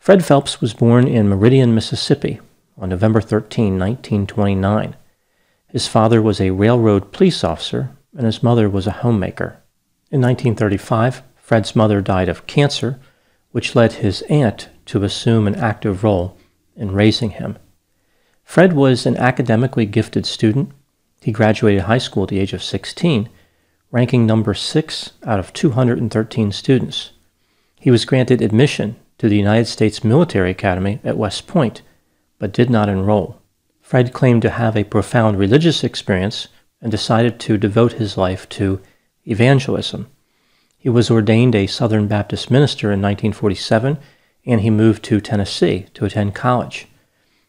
Fred Phelps was born in Meridian, Mississippi on November 13, 1929. His father was a railroad police officer, and his mother was a homemaker. In 1935, Fred's mother died of cancer, which led his aunt to assume an active role in raising him. Fred was an academically gifted student. He graduated high school at the age of 16, ranking number 6 out of 213 students. He was granted admission to the United States Military Academy at West Point, but did not enroll. Fred claimed to have a profound religious experience and decided to devote his life to evangelism. He was ordained a Southern Baptist minister in 1947 and he moved to Tennessee to attend college.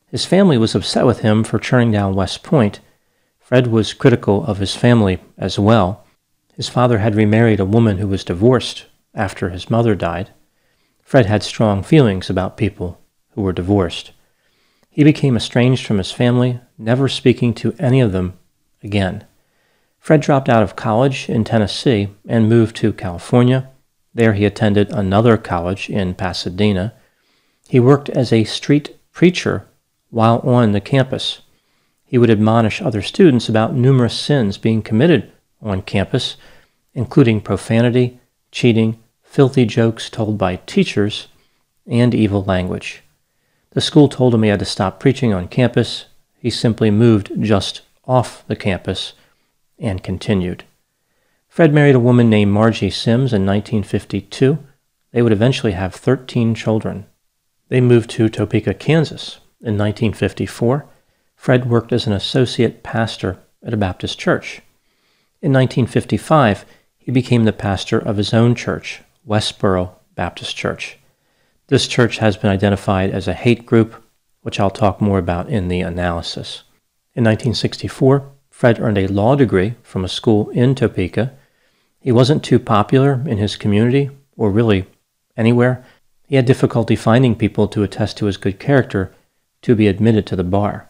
His family was upset with him for turning down West Point. Fred was critical of his family as well. His father had remarried a woman who was divorced after his mother died. Fred had strong feelings about people who were divorced. He became estranged from his family, never speaking to any of them again. Fred dropped out of college in Tennessee and moved to California. There he attended another college in Pasadena. He worked as a street preacher while on the campus. He would admonish other students about numerous sins being committed on campus, including profanity, cheating, filthy jokes told by teachers, and evil language. The school told him he had to stop preaching on campus. He simply moved just off the campus and continued. Fred married a woman named Margie Sims in 1952. They would eventually have 13 children. They moved to Topeka, Kansas in 1954. Fred worked as an associate pastor at a Baptist church. In 1955, he became the pastor of his own church, Westboro Baptist Church. This church has been identified as a hate group, which I'll talk more about in the analysis. In 1964, Fred earned a law degree from a school in Topeka. He wasn't too popular in his community, or really anywhere. He had difficulty finding people to attest to his good character to be admitted to the bar.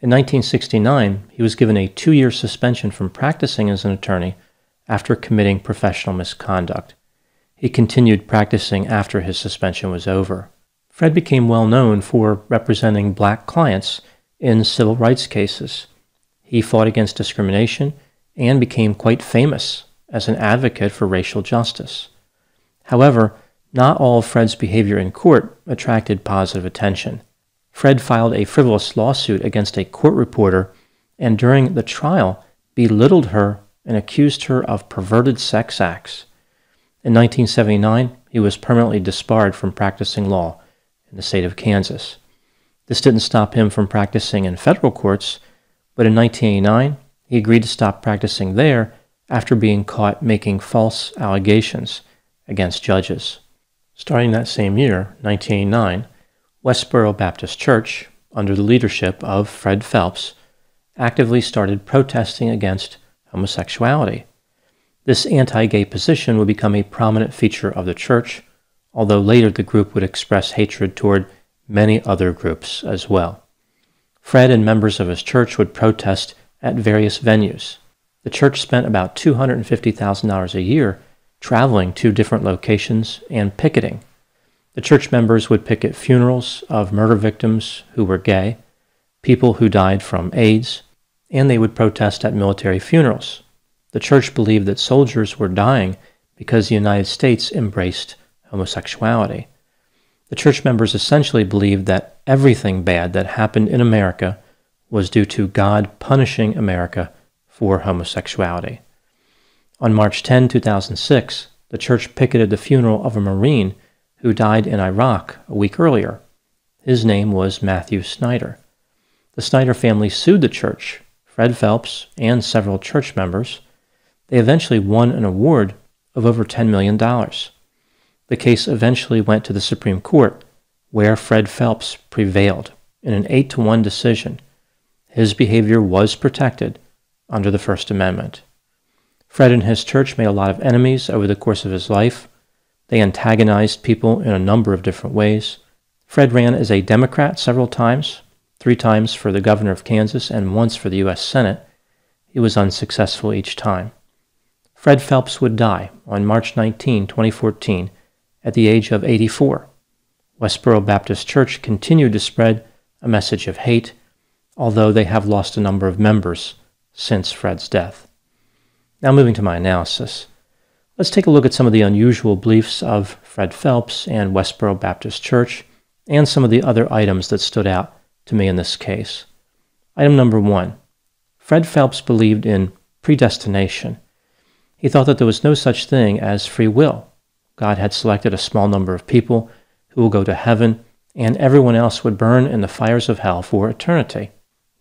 In 1969, he was given a two year suspension from practicing as an attorney after committing professional misconduct. He continued practicing after his suspension was over. Fred became well known for representing black clients in civil rights cases. He fought against discrimination and became quite famous as an advocate for racial justice. However, not all of Fred's behavior in court attracted positive attention. Fred filed a frivolous lawsuit against a court reporter and during the trial belittled her and accused her of perverted sex acts. In 1979, he was permanently disbarred from practicing law in the state of Kansas. This didn't stop him from practicing in federal courts, but in 1989, he agreed to stop practicing there after being caught making false allegations against judges. Starting that same year, 1989, Westboro Baptist Church, under the leadership of Fred Phelps, actively started protesting against homosexuality. This anti gay position would become a prominent feature of the church, although later the group would express hatred toward many other groups as well. Fred and members of his church would protest at various venues. The church spent about $250,000 a year traveling to different locations and picketing. The church members would picket funerals of murder victims who were gay, people who died from AIDS, and they would protest at military funerals. The church believed that soldiers were dying because the United States embraced homosexuality. The church members essentially believed that everything bad that happened in America was due to God punishing America for homosexuality. On March 10, 2006, the church picketed the funeral of a Marine who died in Iraq a week earlier. His name was Matthew Snyder. The Snyder family sued the church, Fred Phelps, and several church members they eventually won an award of over $10 million. The case eventually went to the Supreme Court, where Fred Phelps prevailed in an 8 to 1 decision. His behavior was protected under the First Amendment. Fred and his church made a lot of enemies over the course of his life. They antagonized people in a number of different ways. Fred ran as a Democrat several times, three times for the governor of Kansas and once for the U.S. Senate. He was unsuccessful each time. Fred Phelps would die on March 19, 2014, at the age of 84. Westboro Baptist Church continued to spread a message of hate, although they have lost a number of members since Fred's death. Now, moving to my analysis, let's take a look at some of the unusual beliefs of Fred Phelps and Westboro Baptist Church and some of the other items that stood out to me in this case. Item number one Fred Phelps believed in predestination. He thought that there was no such thing as free will. God had selected a small number of people who will go to heaven, and everyone else would burn in the fires of hell for eternity.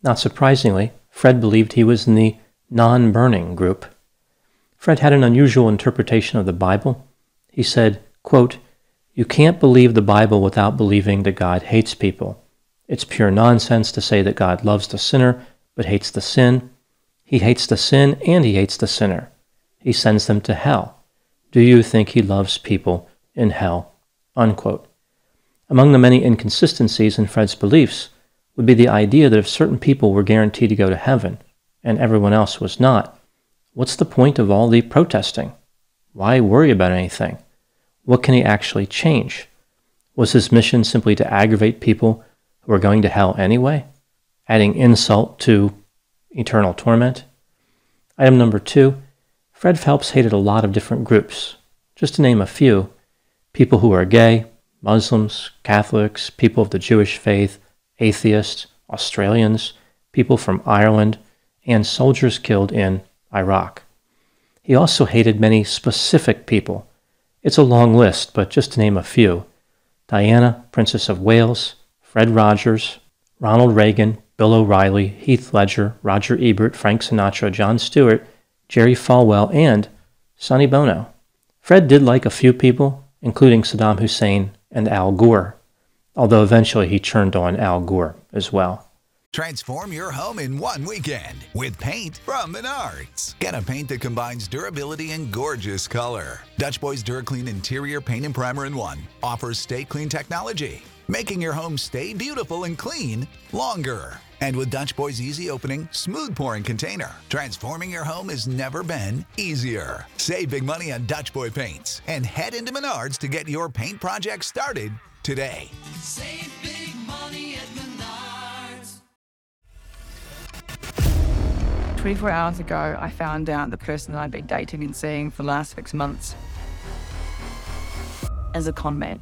Not surprisingly, Fred believed he was in the non burning group. Fred had an unusual interpretation of the Bible. He said, quote, You can't believe the Bible without believing that God hates people. It's pure nonsense to say that God loves the sinner but hates the sin. He hates the sin and he hates the sinner. He sends them to hell. Do you think he loves people in hell? Unquote. Among the many inconsistencies in Fred's beliefs would be the idea that if certain people were guaranteed to go to heaven and everyone else was not, what's the point of all the protesting? Why worry about anything? What can he actually change? Was his mission simply to aggravate people who are going to hell anyway, adding insult to eternal torment? Item number two Fred Phelps hated a lot of different groups. Just to name a few people who are gay, Muslims, Catholics, people of the Jewish faith, atheists, Australians, people from Ireland, and soldiers killed in Iraq. He also hated many specific people. It's a long list, but just to name a few Diana, Princess of Wales, Fred Rogers, Ronald Reagan, Bill O'Reilly, Heath Ledger, Roger Ebert, Frank Sinatra, Jon Stewart, Jerry Falwell, and Sonny Bono. Fred did like a few people, including Saddam Hussein and Al Gore although eventually he turned on Al Gore as well. Transform your home in one weekend with paint from Menards. Get a paint that combines durability and gorgeous color. Dutch Boys DuraClean Interior Paint and Primer in One offers stay clean technology, making your home stay beautiful and clean longer. And with Dutch Boy's easy opening, smooth pouring container, transforming your home has never been easier. Save big money on Dutch Boy paints and head into Menards to get your paint project started today. Save big money at Menards. 24 hours ago, I found out the person that I'd been dating and seeing for the last six months as a con man.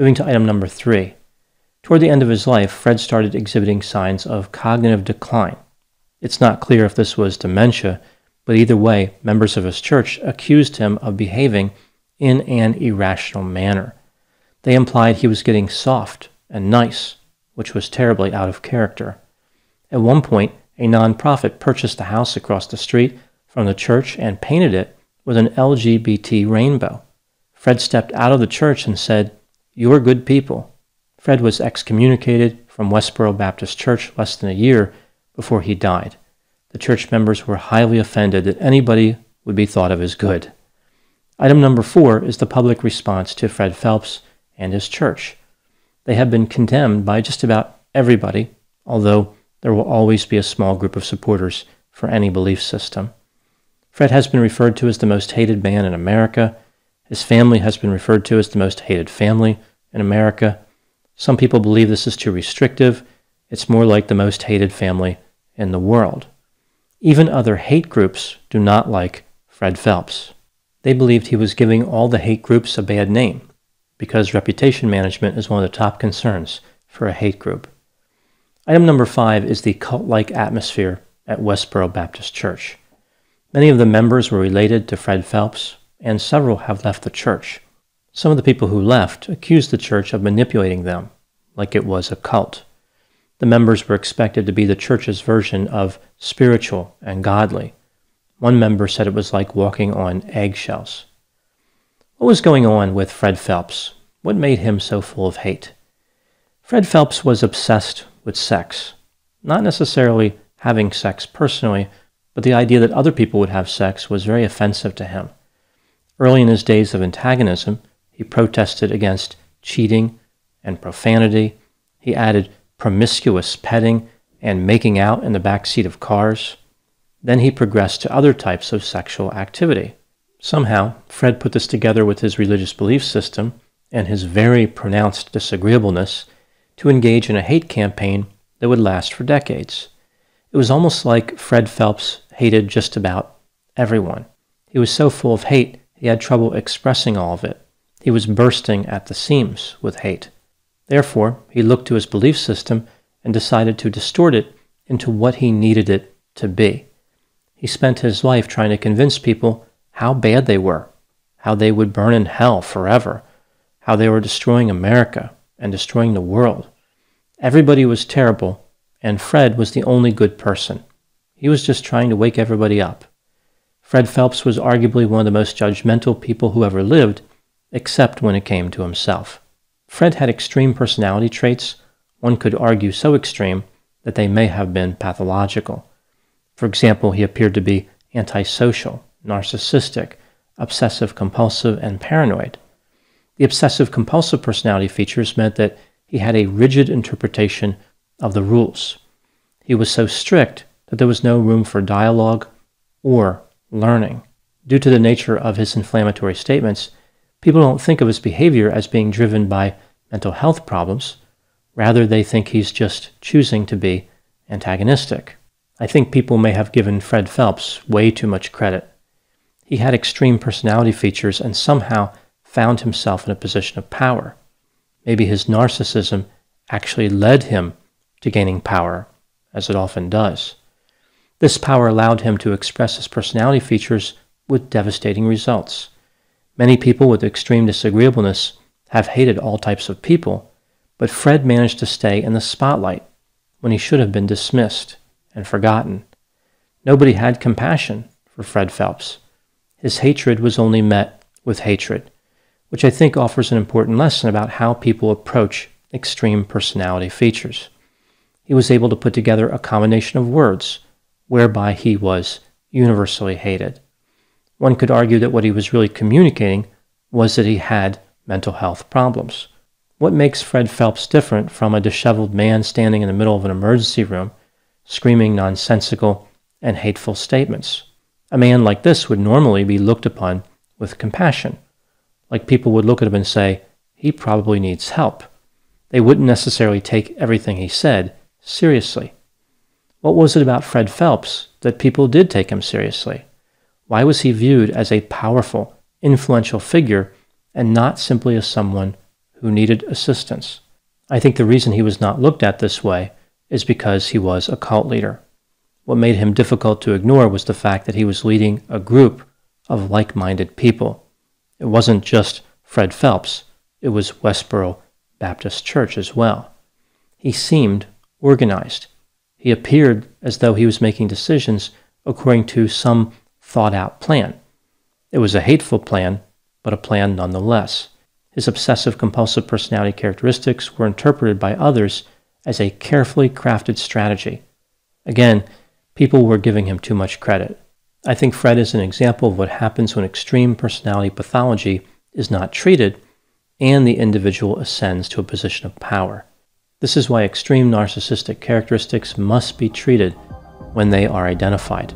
Moving to item number three Toward the end of his life, Fred started exhibiting signs of cognitive decline. It's not clear if this was dementia, but either way, members of his church accused him of behaving in an irrational manner. They implied he was getting soft and nice, which was terribly out of character. At one point, a nonprofit purchased a house across the street from the church and painted it with an LGBT rainbow. Fred stepped out of the church and said, You're good people. Fred was excommunicated from Westboro Baptist Church less than a year before he died. The church members were highly offended that anybody would be thought of as good. Item number four is the public response to Fred Phelps and his church. They have been condemned by just about everybody, although there will always be a small group of supporters for any belief system. Fred has been referred to as the most hated man in America. His family has been referred to as the most hated family in America. Some people believe this is too restrictive. It's more like the most hated family in the world. Even other hate groups do not like Fred Phelps. They believed he was giving all the hate groups a bad name because reputation management is one of the top concerns for a hate group. Item number five is the cult like atmosphere at Westboro Baptist Church. Many of the members were related to Fred Phelps, and several have left the church. Some of the people who left accused the church of manipulating them, like it was a cult. The members were expected to be the church's version of spiritual and godly. One member said it was like walking on eggshells. What was going on with Fred Phelps? What made him so full of hate? Fred Phelps was obsessed with sex. Not necessarily having sex personally, but the idea that other people would have sex was very offensive to him. Early in his days of antagonism, he protested against cheating and profanity. He added promiscuous petting and making out in the back seat of cars. Then he progressed to other types of sexual activity. Somehow, Fred put this together with his religious belief system and his very pronounced disagreeableness to engage in a hate campaign that would last for decades. It was almost like Fred Phelps hated just about everyone. He was so full of hate, he had trouble expressing all of it. He was bursting at the seams with hate. Therefore, he looked to his belief system and decided to distort it into what he needed it to be. He spent his life trying to convince people how bad they were, how they would burn in hell forever, how they were destroying America and destroying the world. Everybody was terrible, and Fred was the only good person. He was just trying to wake everybody up. Fred Phelps was arguably one of the most judgmental people who ever lived, except when it came to himself. Fred had extreme personality traits, one could argue so extreme that they may have been pathological. For example, he appeared to be antisocial, narcissistic, obsessive compulsive, and paranoid. The obsessive compulsive personality features meant that he had a rigid interpretation of the rules. He was so strict that there was no room for dialogue or learning. Due to the nature of his inflammatory statements, People don't think of his behavior as being driven by mental health problems. Rather, they think he's just choosing to be antagonistic. I think people may have given Fred Phelps way too much credit. He had extreme personality features and somehow found himself in a position of power. Maybe his narcissism actually led him to gaining power, as it often does. This power allowed him to express his personality features with devastating results. Many people with extreme disagreeableness have hated all types of people, but Fred managed to stay in the spotlight when he should have been dismissed and forgotten. Nobody had compassion for Fred Phelps. His hatred was only met with hatred, which I think offers an important lesson about how people approach extreme personality features. He was able to put together a combination of words whereby he was universally hated. One could argue that what he was really communicating was that he had mental health problems. What makes Fred Phelps different from a disheveled man standing in the middle of an emergency room, screaming nonsensical and hateful statements? A man like this would normally be looked upon with compassion, like people would look at him and say, he probably needs help. They wouldn't necessarily take everything he said seriously. What was it about Fred Phelps that people did take him seriously? Why was he viewed as a powerful, influential figure and not simply as someone who needed assistance? I think the reason he was not looked at this way is because he was a cult leader. What made him difficult to ignore was the fact that he was leading a group of like minded people. It wasn't just Fred Phelps, it was Westboro Baptist Church as well. He seemed organized. He appeared as though he was making decisions according to some thought out plan. It was a hateful plan, but a plan nonetheless. His obsessive compulsive personality characteristics were interpreted by others as a carefully crafted strategy. Again, people were giving him too much credit. I think Fred is an example of what happens when extreme personality pathology is not treated and the individual ascends to a position of power. This is why extreme narcissistic characteristics must be treated when they are identified.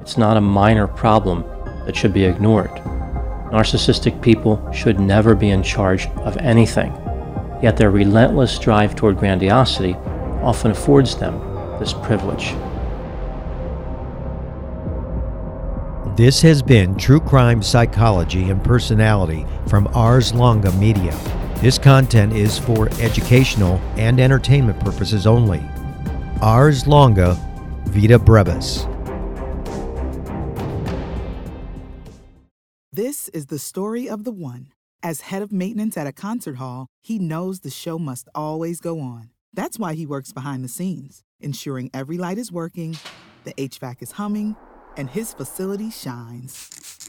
It's not a minor problem that should be ignored. Narcissistic people should never be in charge of anything, yet their relentless drive toward grandiosity often affords them this privilege. This has been True Crime Psychology and Personality from Ars Longa Media. This content is for educational and entertainment purposes only. Ars Longa Vita Brevis. This is the story of the one. As head of maintenance at a concert hall, he knows the show must always go on. That's why he works behind the scenes, ensuring every light is working, the HVAC is humming, and his facility shines.